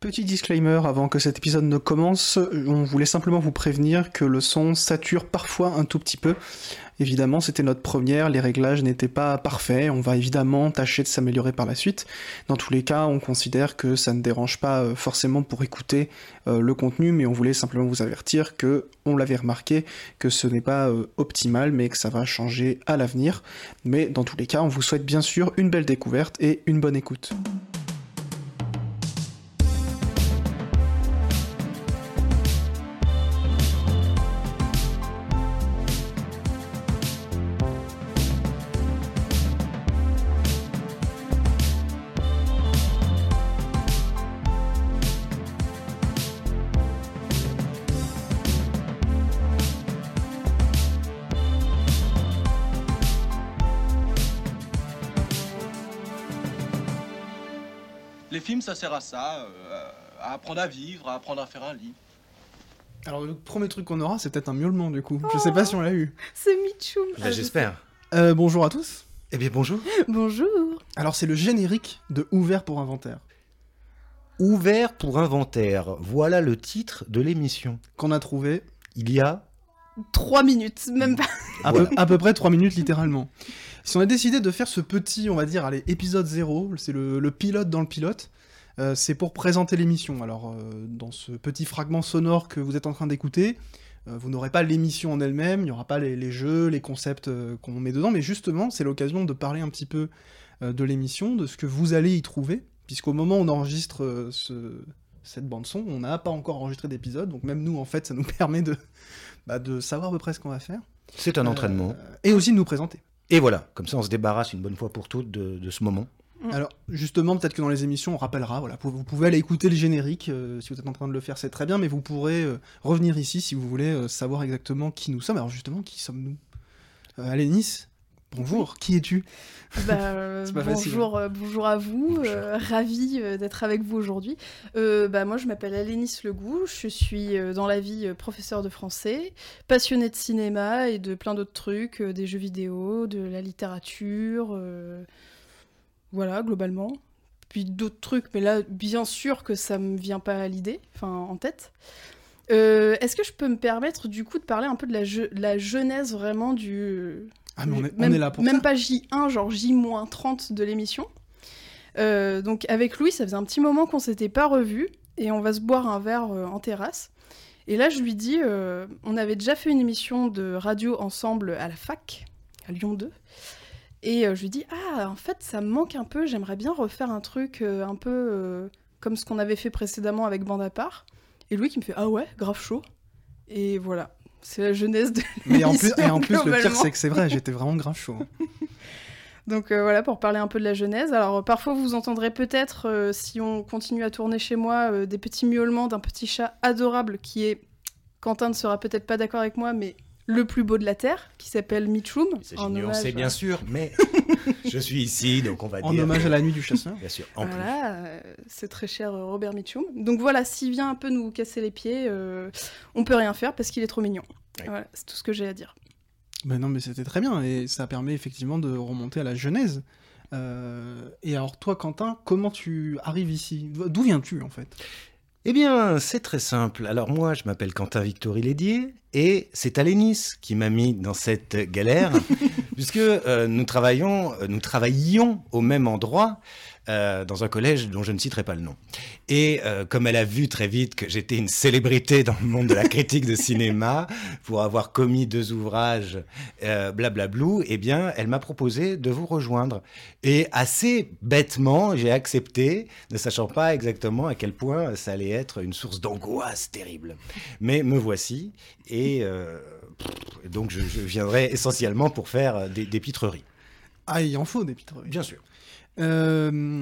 Petit disclaimer avant que cet épisode ne commence, on voulait simplement vous prévenir que le son sature parfois un tout petit peu. Évidemment, c'était notre première, les réglages n'étaient pas parfaits, on va évidemment tâcher de s'améliorer par la suite. Dans tous les cas, on considère que ça ne dérange pas euh, forcément pour écouter euh, le contenu, mais on voulait simplement vous avertir que on l'avait remarqué, que ce n'est pas euh, optimal, mais que ça va changer à l'avenir. Mais dans tous les cas, on vous souhaite bien sûr une belle découverte et une bonne écoute. Les films, ça sert à ça, euh, à apprendre à vivre, à apprendre à faire un lit. Alors le premier truc qu'on aura, c'est peut-être un miaulement du coup. Je sais pas si on l'a eu. C'est Michoum. Bah, J'espère. Euh, bonjour à tous. Eh bien bonjour. Bonjour. Alors c'est le générique de Ouvert pour Inventaire Ouvert pour inventaire, voilà le titre de l'émission. qu'on a trouvé Il y a... Trois minutes, même pas. à, peu, à peu près 3 minutes littéralement. Si on a décidé de faire ce petit, on va dire, allez, épisode 0, c'est le, le pilote dans le pilote, euh, c'est pour présenter l'émission. Alors, euh, dans ce petit fragment sonore que vous êtes en train d'écouter, euh, vous n'aurez pas l'émission en elle-même, il n'y aura pas les, les jeux, les concepts qu'on met dedans, mais justement, c'est l'occasion de parler un petit peu de l'émission, de ce que vous allez y trouver, puisqu'au moment où on enregistre ce- cette bande-son, on n'a pas encore enregistré d'épisode, donc même nous, en fait, ça nous permet de, bah, de savoir à peu près ce qu'on va faire. C'est un entraînement. Et aussi de nous présenter. Et voilà, comme ça on se débarrasse une bonne fois pour toutes de, de ce moment. Mm. Alors, justement, peut-être que dans les émissions, on rappellera, voilà, vous vous pouvez aller écouter le générique, euh, si vous êtes en train de le faire, c'est très bien, mais vous pourrez euh, revenir ici si vous voulez euh, savoir exactement qui nous sommes. Alors, justement, qui sommes-nous? Euh, Allez, Nice, bonjour, qui es-tu? Bah, euh, C'est pas facile, bonjour, euh, bonjour à vous. euh, ravi d'être avec vous aujourd'hui. Euh, bah, moi, je m'appelle Alénis Legout. Je suis euh, dans la vie professeur de français, passionnée de cinéma et de plein d'autres trucs, des jeux vidéo, de la littérature. voilà, globalement. Puis d'autres trucs, mais là, bien sûr que ça me vient pas à l'idée, enfin en tête. Est-ce que je peux me permettre du coup de parler un peu de la, je- la genèse vraiment du, Ah, mais on est, on même, est là pour même ça. pas J1, genre J-30 de l'émission. Euh, donc avec Louis, ça faisait un petit moment qu'on s'était pas revus et on va se boire un verre euh, en terrasse. Et là, je lui dis, euh, on avait déjà fait une émission de radio ensemble à la fac, à Lyon 2. Et je lui dis, ah, en fait, ça me manque un peu, j'aimerais bien refaire un truc un peu comme ce qu'on avait fait précédemment avec Bande à part. Et Louis qui me fait, ah ouais, grave chaud. Et voilà, c'est la genèse de Mais en plus, et en plus le pire, c'est que c'est vrai, j'étais vraiment grave chaud. Donc euh, voilà, pour parler un peu de la genèse. Alors parfois vous entendrez peut-être, euh, si on continue à tourner chez moi, euh, des petits miaulements d'un petit chat adorable qui est, Quentin ne sera peut-être pas d'accord avec moi, mais le plus beau de la Terre, qui s'appelle Mitchum. En nuancer, hommage, bien sûr, mais je suis ici, donc on va En dire... hommage à la nuit du chasseur. Bien sûr, en plus. Voilà, euh, c'est très cher euh, Robert Mitchum. Donc voilà, s'il vient un peu nous casser les pieds, euh, on peut rien faire parce qu'il est trop mignon. Ouais. Voilà, c'est tout ce que j'ai à dire. Ben non, mais c'était très bien, et ça permet effectivement de remonter à la genèse. Euh, et alors toi, Quentin, comment tu arrives ici? D'où viens-tu en fait? Eh bien, c'est très simple. Alors moi, je m'appelle Quentin Victory Lédier et c'est Alénis qui m'a mis dans cette galère, puisque euh, nous travaillons, euh, nous travaillions au même endroit euh, dans un collège dont je ne citerai pas le nom. Et euh, comme elle a vu très vite que j'étais une célébrité dans le monde de la critique de cinéma pour avoir commis deux ouvrages euh, blablablou, eh bien, elle m'a proposé de vous rejoindre. Et assez bêtement, j'ai accepté, ne sachant pas exactement à quel point ça allait être une source d'angoisse terrible. Mais me voici, et euh, donc je, je viendrai essentiellement pour faire euh, des, des pitreries. Ah, il en faut des pitreries. Bien sûr. Euh,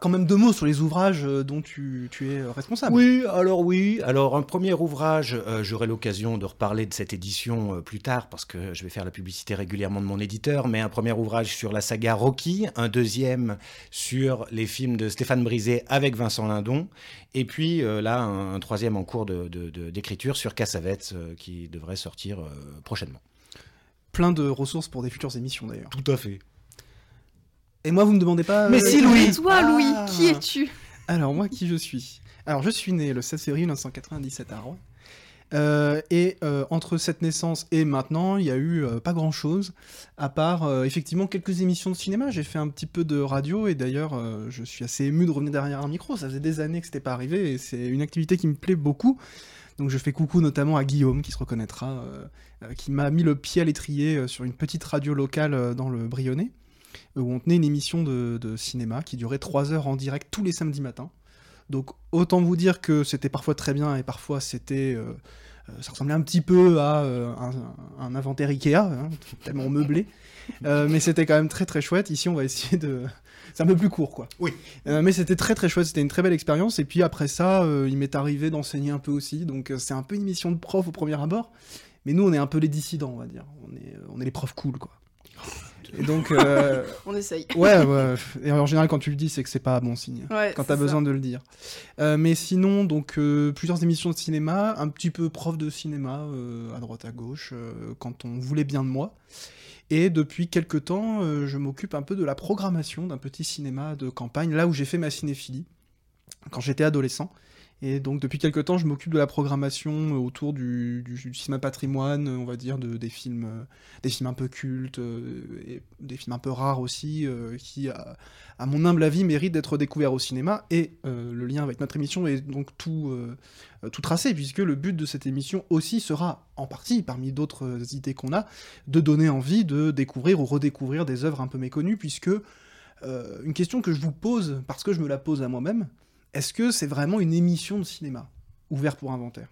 quand même deux mots sur les ouvrages euh, dont tu, tu es euh, responsable. Oui, alors oui. Alors un premier ouvrage, euh, j'aurai l'occasion de reparler de cette édition euh, plus tard parce que je vais faire la publicité régulièrement de mon éditeur, mais un premier ouvrage sur la saga Rocky, un deuxième sur les films de Stéphane Brisé avec Vincent Lindon, et puis là un, un troisième en cours de- de- de- d'écriture sur Cassavetes qui devrait sortir prochainement. Plein de ressources pour des futures émissions d'ailleurs. Tout à fait. Et moi, vous me demandez pas. Mais euh, si, Louis. Toi, Louis, Ah. qui es-tu? Alors, moi, qui je suis? Alors, je suis né le 16 février 1997 à Rouen. Euh, et euh, entre cette naissance et maintenant, il y a eu euh, pas grand chose, à part effectivement quelques émissions de cinéma. J'ai fait un petit peu de radio et d'ailleurs, je suis assez ému de revenir derrière un micro. Ça faisait des années que c'était pas arrivé et c'est une activité qui me plaît beaucoup. Donc je fais coucou notamment à Guillaume qui se reconnaîtra, qui m'a mis le pied à l'étrier sur une petite radio locale dans le Brionnais, où on tenait une émission de, de cinéma qui durait 3 heures en direct tous les samedis matins. Donc autant vous dire que c'était parfois très bien et parfois c'était... euh, euh, ça ressemblait un petit peu à euh, un, un inventaire Ikea, hein, tellement meublé. Euh, mais c'était quand même très très chouette. Ici, on va essayer de... C'est un peu plus court, quoi. Oui. Euh, mais c'était très très chouette, c'était une très belle expérience. Et puis après ça, il m'est arrivé d'enseigner un peu aussi. Donc c'est un peu une mission de prof au premier abord. Mais nous, on est un peu les dissidents, on va dire. On est, on est les profs cool, quoi. Et donc, euh, On essaye. ouais, ouais. Et en général, quand tu le dis, c'est que c'est pas bon signe Ouais, quand t'as besoin de le dire. Euh, mais sinon, donc euh, plusieurs émissions de cinéma, un petit peu prof de cinéma à droite à gauche, quand on voulait bien de moi. Et depuis quelques temps, je m'occupe un peu de la programmation d'un petit cinéma de campagne, là où j'ai fait ma cinéphilie, quand j'étais adolescent. Et donc depuis quelques temps, je m'occupe de la programmation autour du, cinéma patrimoine, on va dire, de, des, films, euh, des films un peu cultes, euh, des films un peu rares aussi, euh, qui, à, à mon humble avis, méritent d'être découverts au cinéma. Et le lien avec notre émission est donc tout, tout tracé, puisque le but de cette émission aussi sera, en partie, parmi d'autres idées qu'on a, de donner envie de découvrir ou redécouvrir des œuvres un peu méconnues, puisque une question que je vous pose, parce que je me la pose à moi-même, est-ce que c'est vraiment une émission de cinéma ouverte pour inventaire?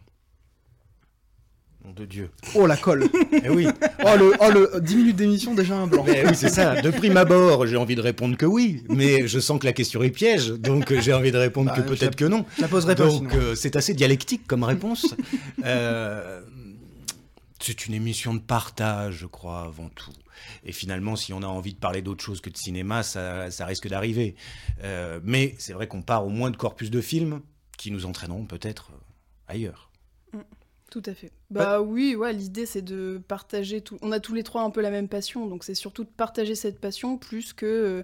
Nom de Dieu. Oh la colle Eh oui, Oh le, oh, le 10 minutes d'émission déjà un blanc mais oui c'est ça. De prime abord, j'ai envie de répondre que oui, mais je sens que la question est piège, donc j'ai envie de répondre Bah, que peut-être que non. Je la poserai pas Donc euh, c'est assez dialectique comme réponse. Euh, c'est une émission de partage, je crois, avant tout. Et finalement, si on a envie de parler d'autre chose que de cinéma, ça, ça risque d'arriver. Euh, mais c'est vrai qu'on part au moins de corpus de films qui nous entraîneront peut-être euh, ailleurs. Tout à fait. Bah oui, ouais, l'idée c'est de partager tout. On a tous les trois un peu la même passion, donc c'est surtout de partager cette passion plus que euh,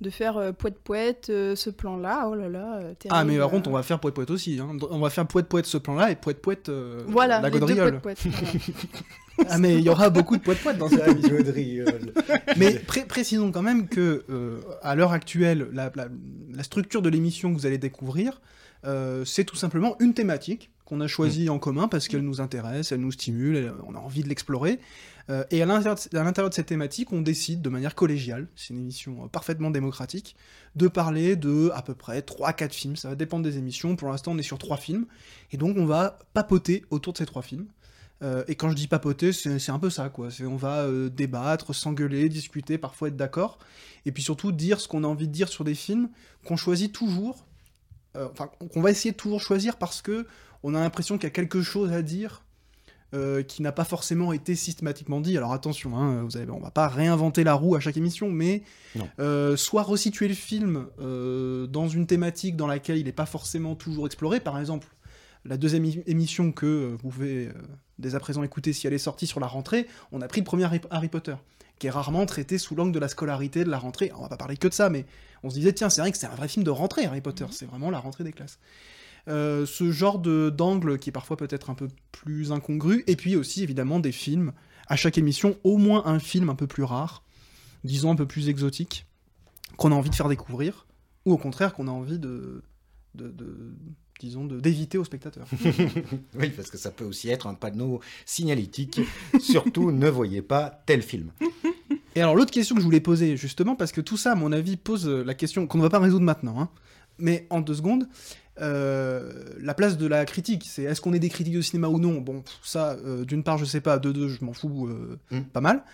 de faire euh, poète poète euh, ce plan-là. Oh là là. euh, Ah mais par contre on va faire poète poète aussi, hein. on va faire poète poète ce plan-là et poète poète euh, Voilà, la gaudriole. poète poète. voilà. Ah mais il y aura beaucoup de poète poète dans cette. Gaudriole. Mais pré- précisons quand même que euh, à l'heure actuelle, la, la- la structure de l'émission que vous allez découvrir, euh, c'est tout simplement une thématique qu'on a choisie en commun parce qu'elle nous intéresse, elle nous stimule, elle- on a envie de l'explorer. Euh, et à l'intérieur de, cette thématique, on décide de manière collégiale, c'est une émission euh, parfaitement démocratique, de parler de à peu près 3-4 films. Ça va dépendre des émissions. Pour l'instant, on est sur 3 films. Et donc, on va papoter autour de ces 3 films. Euh, et quand je dis papoter, c'est un peu ça, quoi. On va débattre, s'engueuler, discuter, parfois être d'accord, et puis surtout dire ce qu'on a envie de dire sur des films qu'on choisit toujours, enfin qu'on va essayer de toujours choisir parce que on a l'impression qu'il y a quelque chose à dire euh, qui n'a pas forcément été systématiquement dit. Alors attention, hein, vous avez, on va pas réinventer la roue à chaque émission, mais euh, soit resituer le film euh, dans une thématique dans laquelle il n'est pas forcément toujours exploré. Par exemple, la deuxième émi- émission que vous pouvez euh, dès à présent écouter si elle est sortie sur la rentrée, on a pris le premier Harry, Potter, qui est rarement traité sous l'angle de la scolarité, de la rentrée. Alors, on va pas parler que de ça, mais on se disait, tiens, c'est vrai que c'est un vrai film de rentrée, Harry Potter, c'est vraiment la rentrée des classes. Euh, ce genre de d'angle qui est parfois peut-être un peu plus incongru, et puis aussi évidemment des films, à chaque émission, au moins un film un peu plus rare, disons un peu plus exotique, qu'on a envie de faire découvrir, ou au contraire qu'on a envie de, de, de- disons, de- d'éviter aux spectateurs. Oui, parce que ça peut aussi être un panneau signalétique. Surtout, ne voyez pas tel film. Et alors l'autre question que je voulais poser, justement, parce que tout ça, à mon avis, pose la question qu'on ne va pas résoudre maintenant, hein, mais en deux secondes, euh, la place de la critique, c'est est-ce qu'on est des critiques de cinéma ou non? Bon, ça, euh, d'une part, je sais pas, de deux, je m'en fous euh, Mm. pas mal,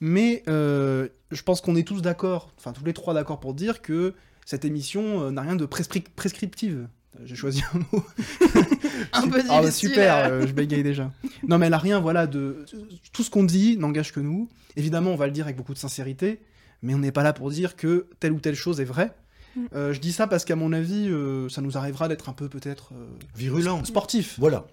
mais euh, je pense qu'on est tous d'accord, enfin tous les trois d'accord pour dire que cette émission euh, n'a rien de prespri- prescriptive. J'ai choisi un mot. Un peu Ah difficile. super, euh, je bégaye déjà. Non, mais elle a rien, voilà, de. Tout ce qu'on dit n'engage que nous. Évidemment, on va le dire avec beaucoup de sincérité, mais on n'est pas là pour dire que telle ou telle chose est vraie. Mm. Euh, je dis ça parce qu'à mon avis, euh, ça nous arrivera d'être un peu peut-être euh, Virulent. sportif. Voilà.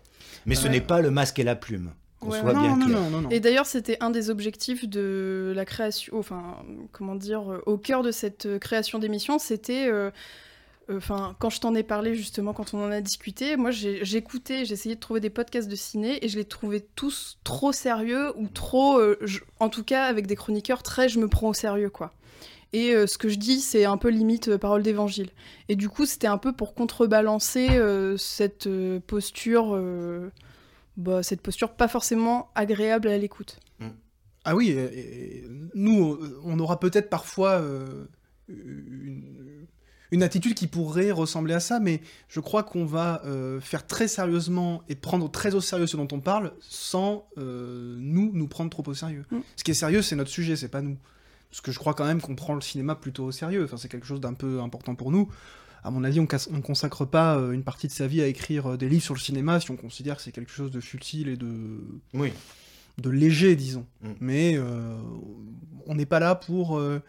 Mais ce n'est pas le masque et la plume. Qu'on Ouais, soit non, bien non, clair. non, non, non. Et d'ailleurs, c'était un des objectifs de la création, enfin, comment dire, au cœur de cette création d'émission, c'était euh, Enfin, quand je t'en ai parlé justement, quand on en a discuté, moi j'ai j'ai écouté, j'ai essayé de trouver des podcasts de ciné et je les trouvais tous trop sérieux ou trop, euh, je- en tout cas avec des chroniqueurs très je me prends au sérieux quoi. Et euh, ce que je dis, c'est un peu limite euh, parole d'évangile. Et du coup, c'était un peu pour contrebalancer euh, cette posture, bah, cette posture pas forcément agréable à l'écoute. Ah oui, et- nous, on aura peut-être parfois une, une attitude qui pourrait ressembler à ça, mais je crois qu'on va euh, faire très sérieusement et prendre très au sérieux ce dont on parle sans euh, nous nous prendre trop au sérieux. Mm. Ce qui est sérieux, c'est notre sujet, c'est pas nous. Parce que je crois quand même qu'on prend le cinéma plutôt au sérieux. Enfin, c'est quelque chose d'un peu important pour nous. À mon avis, on, casse- on consacre pas euh, une partie de sa vie à écrire euh, des livres sur le cinéma si on considère que c'est quelque chose de futile et de Oui. de léger, disons. Mm. Mais euh, on n'est pas là pour euh,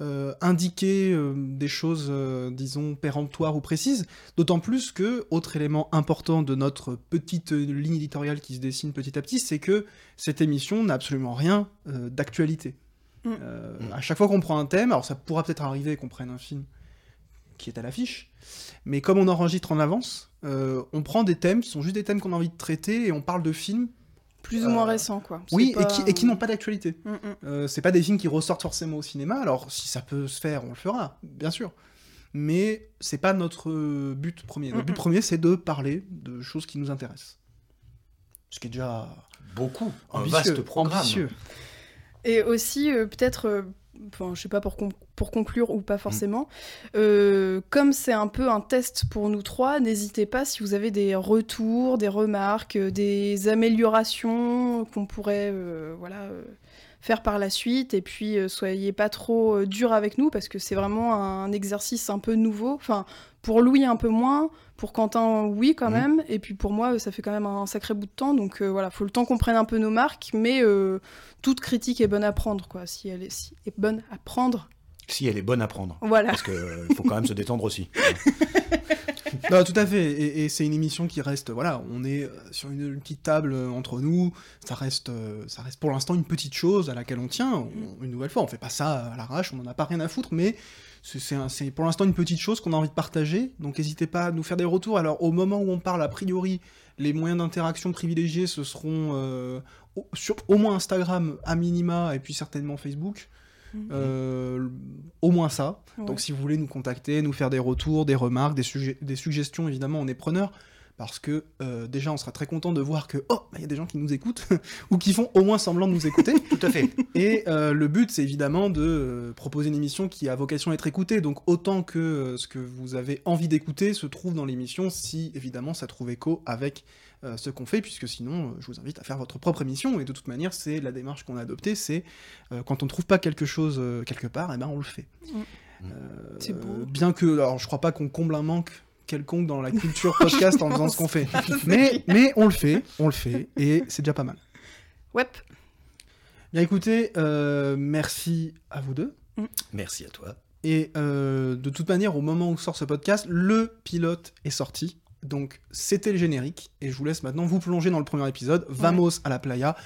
euh, indiquer euh, des choses, euh, disons, péremptoires ou précises. D'autant plus que, autre élément important de notre petite ligne éditoriale qui se dessine petit à petit, c'est que cette émission n'a absolument rien d'actualité. Mm. Euh, Mm. À chaque fois qu'on prend un thème, alors ça pourra peut-être arriver qu'on prenne un film qui est à l'affiche, mais comme on enregistre en avance, euh, on prend des thèmes qui sont juste des thèmes qu'on a envie de traiter et on parle de films Plus ou moins Euh, récent quoi. Oui, pas- et qui, et qui n'ont pas d'actualité. Mm, mm. Euh, c'est pas des films qui ressortent forcément au cinéma, alors si ça peut se faire, on le fera, bien sûr. Mais c'est pas notre but premier. Notre but Mm-mm. premier, c'est de parler de choses qui nous intéressent. Ce qui est déjà Beaucoup. Un vaste programme. ambitieux. Et aussi, euh, peut-être, euh, enfin, je sais pas pour, con- pour conclure ou pas forcément, euh, comme c'est un peu un test pour nous trois, n'hésitez pas si vous avez des retours, des remarques, des améliorations qu'on pourrait voilà, faire par la suite. Et puis, euh, soyez pas trop euh, dur avec nous parce que c'est vraiment un exercice un peu nouveau. Enfin, pour Louis, un peu moins. Pour Quentin, oui, quand Mhm. même. Et puis pour moi, ça fait quand même un sacré bout de temps. Donc euh, voilà, faut le temps qu'on prenne un peu nos marques. Mais euh, toute critique est bonne à prendre, quoi. Si elle est, si- est bonne à prendre, Si elle est bonne à prendre. voilà. Parce qu'il faut quand même se détendre aussi. Non, tout à fait. Et, c'est une émission qui reste, voilà, on est euh, sur une, petite table euh, entre nous. Ça reste, euh, ça reste pour l'instant une petite chose à laquelle on tient. Une nouvelle fois, on fait pas ça à l'arrache, on en a pas rien à foutre, mais c'est- pour l'instant une petite chose qu'on a envie de partager. Donc n'hésitez pas à nous faire des retours. Alors au moment où on parle, a priori, les moyens d'interaction privilégiés, ce seront sur, au moins Instagram à minima et puis certainement Facebook. Euh, au moins ça. Ouais. Donc si vous voulez nous contacter, nous faire des retours, des remarques, des, des suggestions, évidemment, on est preneur. Parce que euh, déjà, on sera très content de voir que, oh, bah, il y a des gens qui nous écoutent, ou qui font au moins semblant de nous écouter. Tout à fait. Et euh, le but, c'est évidemment de proposer une émission qui a vocation à être écoutée. Donc autant que ce que vous avez envie d'écouter se trouve dans l'émission, si évidemment ça trouve écho avec euh, ce qu'on fait, puisque sinon, euh, je vous invite à faire votre propre émission. Et de toute manière, c'est la démarche qu'on a adoptée, c'est euh, quand on ne trouve pas quelque chose euh, quelque part, eh ben on le fait. Mm. Euh, C'est beau. Bien que, alors je crois pas qu'on comble un manque quelconque dans la culture podcast en faisant ce qu'on fait. Mais, mais on le fait, on le fait, et c'est déjà pas mal. Ouais. Bien écoutez, euh, merci à vous deux. Merci à toi. Et euh, de toute manière, au moment où sort ce podcast, le pilote est sorti. Donc c'était le générique. Et je vous laisse maintenant vous plonger dans le premier épisode. Vamos à la playa.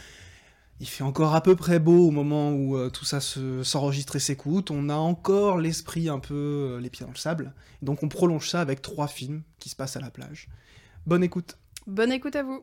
Il fait encore à peu près beau au moment où euh, tout ça se- s'enregistre et s'écoute. On a encore l'esprit un peu euh, les pieds dans le sable. Donc on prolonge ça avec trois films qui se passent à la plage. Bonne écoute. Bonne écoute à vous.